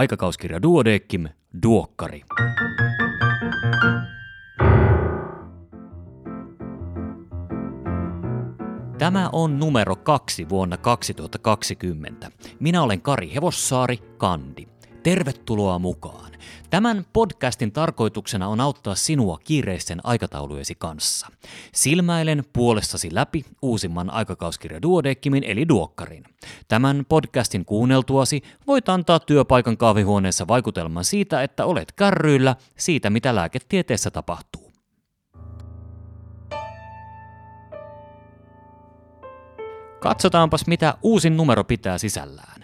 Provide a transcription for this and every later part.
Aikakauskirja Duodeckim, Duokkari. Tämä on numero kaksi vuonna 2020. Minä olen Kari Hevossaari, Kandi. Tervetuloa mukaan. Tämän podcastin tarkoituksena on auttaa sinua kiireisten aikataulujesi kanssa. Silmäilen puolestasi läpi uusimman aikakauskirja Duodeckimin eli Duokkarin. Tämän podcastin kuunneltuasi voit antaa työpaikan kahvihuoneessa vaikutelman siitä, että olet kärryillä siitä, mitä lääketieteessä tapahtuu. Katsotaanpas, mitä uusin numero pitää sisällään.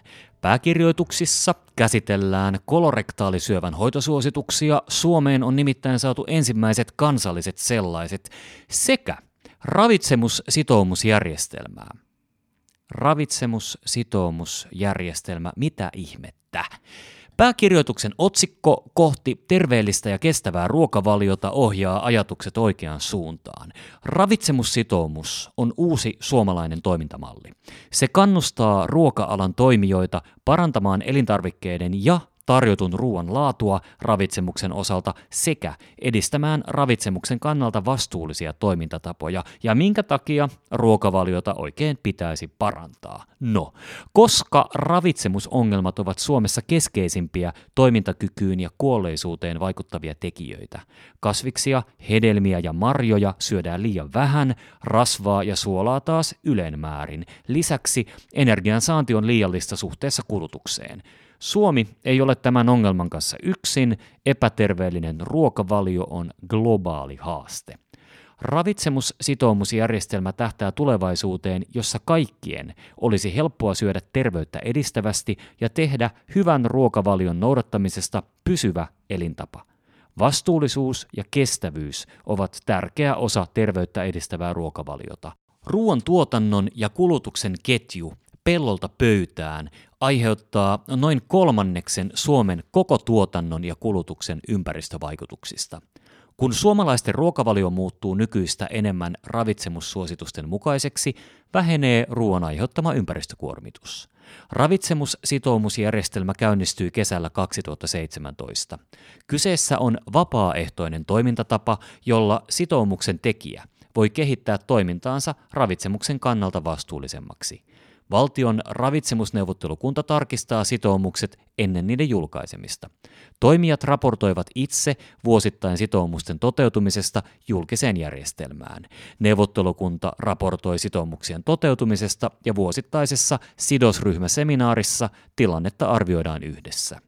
Pääkirjoituksissa käsitellään kolorektaalisyövän hoitosuosituksia, Suomeen on nimittäin saatu ensimmäiset kansalliset sellaiset, sekä ravitsemussitoumusjärjestelmää. Ravitsemussitoumusjärjestelmä, mitä ihmettä? Pääkirjoituksen otsikko kohti terveellistä ja kestävää ruokavaliota ohjaa ajatukset oikeaan suuntaan. Ravitsemussitoumus on uusi suomalainen toimintamalli. Se kannustaa ruoka-alan toimijoita parantamaan elintarvikkeiden ja tarjotun ruoan laatua ravitsemuksen osalta sekä edistämään ravitsemuksen kannalta vastuullisia toimintatapoja ja minkä takia ruokavaliota oikein pitäisi parantaa. No, koska ravitsemusongelmat ovat Suomessa keskeisimpiä toimintakykyyn ja kuolleisuuteen vaikuttavia tekijöitä. Kasviksia, hedelmiä ja marjoja syödään liian vähän, rasvaa ja suolaa taas ylenmäärin. Lisäksi energian saanti on liiallista suhteessa kulutukseen. Suomi ei ole tämän ongelman kanssa yksin, epäterveellinen ruokavalio on globaali haaste. Ravitsemussitoumusjärjestelmä tähtää tulevaisuuteen, jossa kaikkien olisi helppoa syödä terveyttä edistävästi ja tehdä hyvän ruokavalion noudattamisesta pysyvä elintapa. Vastuullisuus ja kestävyys ovat tärkeä osa terveyttä edistävää ruokavaliota. Ruoan tuotannon ja kulutuksen ketju pellolta pöytään aiheuttaa noin kolmanneksen Suomen koko tuotannon ja kulutuksen ympäristövaikutuksista. Kun suomalaisten ruokavalio muuttuu nykyistä enemmän ravitsemussuositusten mukaiseksi, vähenee ruoan aiheuttama ympäristökuormitus. Ravitsemussitoumusjärjestelmä käynnistyi kesällä 2017. Kyseessä on vapaaehtoinen toimintatapa, jolla sitoumuksen tekijä voi kehittää toimintaansa ravitsemuksen kannalta vastuullisemmaksi – Valtion ravitsemusneuvottelukunta tarkistaa sitoumukset ennen niiden julkaisemista. Toimijat raportoivat itse vuosittain sitoumusten toteutumisesta julkiseen järjestelmään. Neuvottelukunta raportoi sitoumuksien toteutumisesta ja vuosittaisessa sidosryhmäseminaarissa tilannetta arvioidaan yhdessä.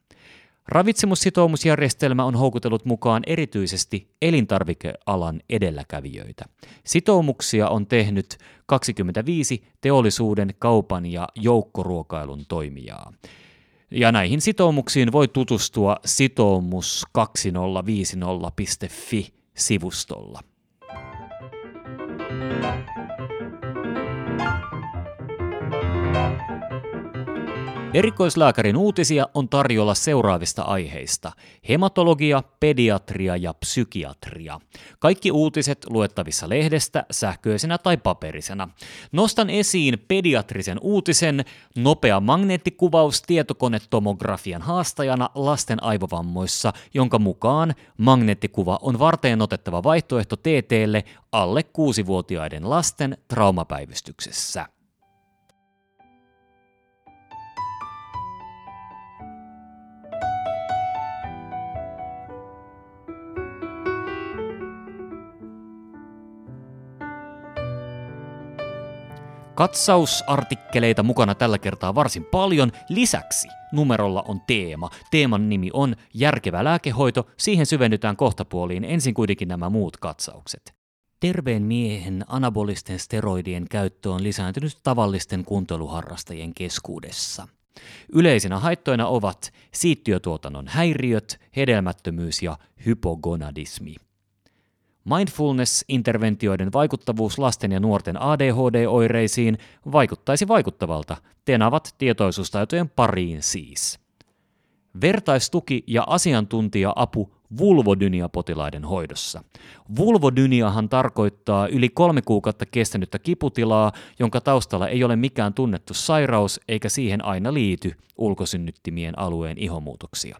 Ravitsemussitoumusjärjestelmä on houkutellut mukaan erityisesti elintarvikealan edelläkävijöitä. Sitoumuksia on tehnyt 25 teollisuuden, kaupan ja joukkoruokailun toimijaa. Ja näihin sitoumuksiin voi tutustua sitoumus2050.fi sivustolla. Erikoislääkärin uutisia on tarjolla seuraavista aiheista. Hematologia, pediatria ja psykiatria. Kaikki uutiset luettavissa lehdestä, sähköisenä tai paperisena. Nostan esiin pediatrisen uutisen, nopea magneettikuvaus tietokonetomografian haastajana lasten aivovammoissa, jonka mukaan magneettikuva on varteen otettava vaihtoehto TTlle alle 6-vuotiaiden lasten traumapäivystyksessä. Katsausartikkeleita mukana tällä kertaa varsin paljon. Lisäksi numerolla on teema. Teeman nimi on Järkevä lääkehoito. Siihen syvennytään kohtapuoliin. Ensin kuitenkin nämä muut katsaukset. Terveen miehen anabolisten steroidien käyttö on lisääntynyt tavallisten kuntoiluharrastajien keskuudessa. Yleisinä haittoina ovat siittiötuotannon häiriöt, hedelmättömyys ja hypogonadismi. Mindfulness-interventioiden vaikuttavuus lasten ja nuorten ADHD-oireisiin vaikuttaisi vaikuttavalta. Tenavat tietoisuustaitojen pariin siis. Vertaistuki ja asiantuntija-apu vulvodynia-potilaiden hoidossa. Vulvodyniahan tarkoittaa yli kolme kuukautta kestänyttä kiputilaa, jonka taustalla ei ole mikään tunnettu sairaus eikä siihen aina liity ulkosynnyttimien alueen ihomuutoksia.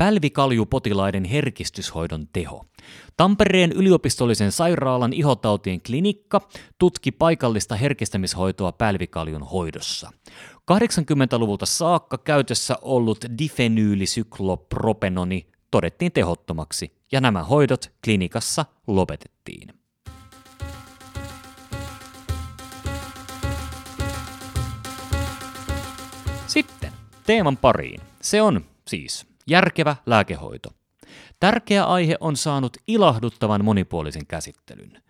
Pälvikaljupotilaiden herkistyshoidon teho. Tampereen yliopistollisen sairaalan ihotautien klinikka tutki paikallista herkistämishoitoa pälvikaljun hoidossa. 80-luvulta saakka käytössä ollut difenyylisyklopropenoni todettiin tehottomaksi ja nämä hoidot klinikassa lopetettiin. Sitten teeman pariin. Se on siis järkevä lääkehoito. Tärkeä aihe on saanut ilahduttavan monipuolisen käsittelyn.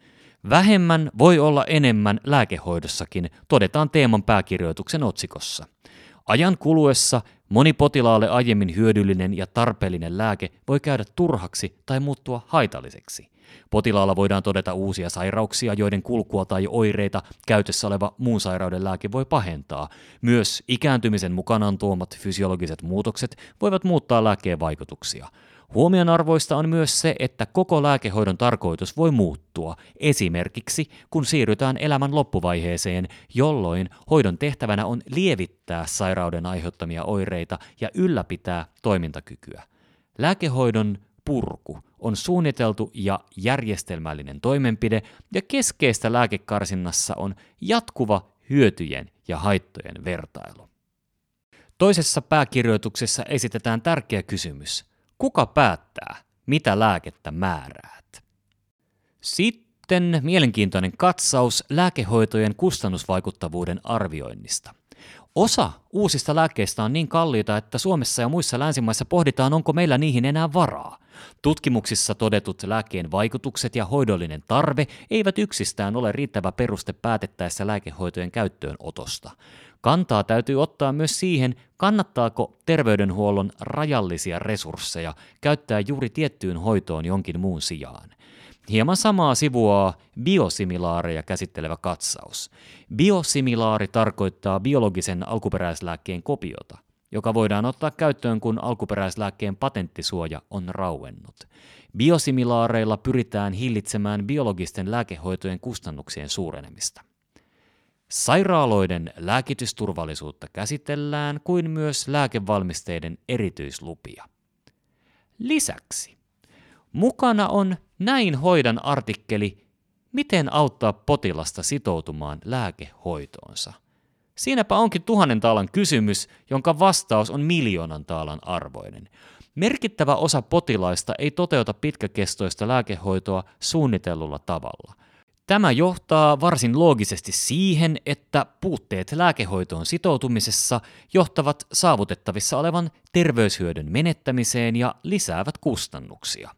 Vähemmän voi olla enemmän lääkehoidossakin, todetaan teeman pääkirjoituksen otsikossa. Ajan kuluessa moni potilaalle aiemmin hyödyllinen ja tarpeellinen lääke voi käydä turhaksi tai muuttua haitalliseksi. Potilaalla voidaan todeta uusia sairauksia, joiden kulkua tai oireita käytössä oleva muun sairauden lääke voi pahentaa. Myös ikääntymisen mukanaan tuomat fysiologiset muutokset voivat muuttaa lääkkeen vaikutuksia. Huomionarvoista on myös se, että koko lääkehoidon tarkoitus voi muuttua, esimerkiksi kun siirrytään elämän loppuvaiheeseen, jolloin hoidon tehtävänä on lievittää sairauden aiheuttamia oireita ja ylläpitää toimintakykyä. Lääkehoidon purku on suunniteltu ja järjestelmällinen toimenpide, ja keskeistä lääkekarsinnassa on jatkuva hyötyjen ja haittojen vertailu. Toisessa pääkirjoituksessa esitetään tärkeä kysymys. Kuka päättää, mitä lääkettä määräät? Sitten mielenkiintoinen katsaus lääkehoitojen kustannusvaikuttavuuden arvioinnista. Osa uusista lääkkeistä on niin kalliita, että Suomessa ja muissa länsimaissa pohditaan, onko meillä niihin enää varaa. Tutkimuksissa todetut lääkkeen vaikutukset ja hoidollinen tarve eivät yksistään ole riittävä peruste päätettäessä lääkehoitojen käyttöönotosta. Kantaa täytyy ottaa myös siihen, kannattaako terveydenhuollon rajallisia resursseja käyttää juuri tiettyyn hoitoon jonkin muun sijaan. Hieman samaa sivuaa biosimilaareja käsittelevä katsaus. Biosimilaari tarkoittaa biologisen alkuperäislääkkeen kopiota, joka voidaan ottaa käyttöön, kun alkuperäislääkkeen patenttisuoja on rauennut. Biosimilaareilla pyritään hillitsemään biologisten lääkehoitojen kustannuksien suurenemista. Sairaaloiden lääkitysturvallisuutta käsitellään kuin myös lääkevalmisteiden erityislupia. Lisäksi mukana on näin hoidan artikkeli Miten auttaa potilasta sitoutumaan lääkehoitoonsa. Siinäpä onkin tuhannen taalan kysymys, jonka vastaus on miljoonan taalan arvoinen. Merkittävä osa potilaista ei toteuta pitkäkestoista lääkehoitoa suunnitellulla tavalla – Tämä johtaa varsin loogisesti siihen, että puutteet lääkehoitoon sitoutumisessa johtavat saavutettavissa olevan terveyshyödyn menettämiseen ja lisäävät kustannuksia.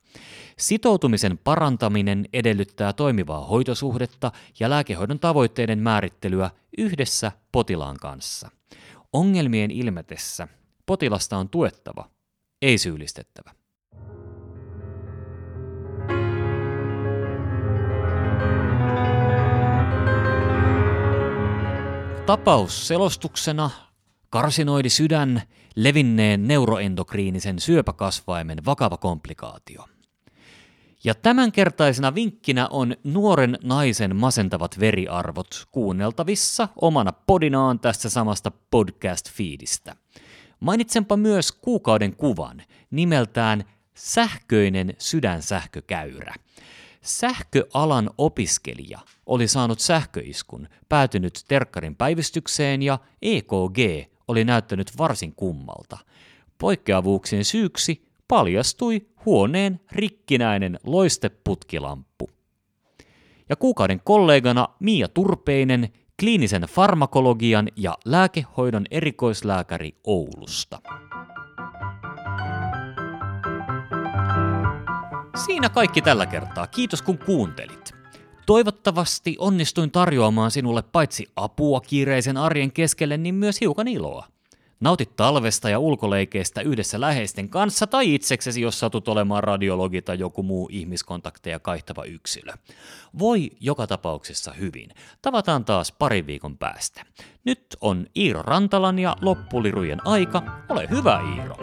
Sitoutumisen parantaminen edellyttää toimivaa hoitosuhdetta ja lääkehoidon tavoitteiden määrittelyä yhdessä potilaan kanssa. Ongelmien ilmetessä potilasta on tuettava, ei syyllistettävä. Tapaus selostuksena karsinoidi sydän levinneen neuroendokriinisen syöpäkasvaimen vakava komplikaatio. Ja tämänkertaisena vinkkinä on nuoren naisen masentavat veriarvot kuunneltavissa omana podinaan tästä samasta podcast-fiidistä. Mainitsenpa myös kuukauden kuvan nimeltään Sähköinen sydänsähkökäyrä – Sähköalan opiskelija oli saanut sähköiskun, päätynyt terkkarin päivystykseen ja EKG oli näyttänyt varsin kummalta. Poikkeavuuksien syyksi paljastui huoneen rikkinäinen loisteputkilamppu. Ja kuukauden kollegana Mia Turpeinen, kliinisen farmakologian ja lääkehoidon erikoislääkäri Oulusta. Siinä kaikki tällä kertaa. Kiitos kun kuuntelit. Toivottavasti onnistuin tarjoamaan sinulle paitsi apua kiireisen arjen keskelle, niin myös hiukan iloa. Nautit talvesta ja ulkoleikeistä yhdessä läheisten kanssa tai itseksesi, jos satut olemaan radiologi tai joku muu ihmiskontakteja kaihtava yksilö. Voi joka tapauksessa hyvin. Tavataan taas parin viikon päästä. Nyt on Iiro Rantalan ja loppulirujen aika. Ole hyvä Iiro!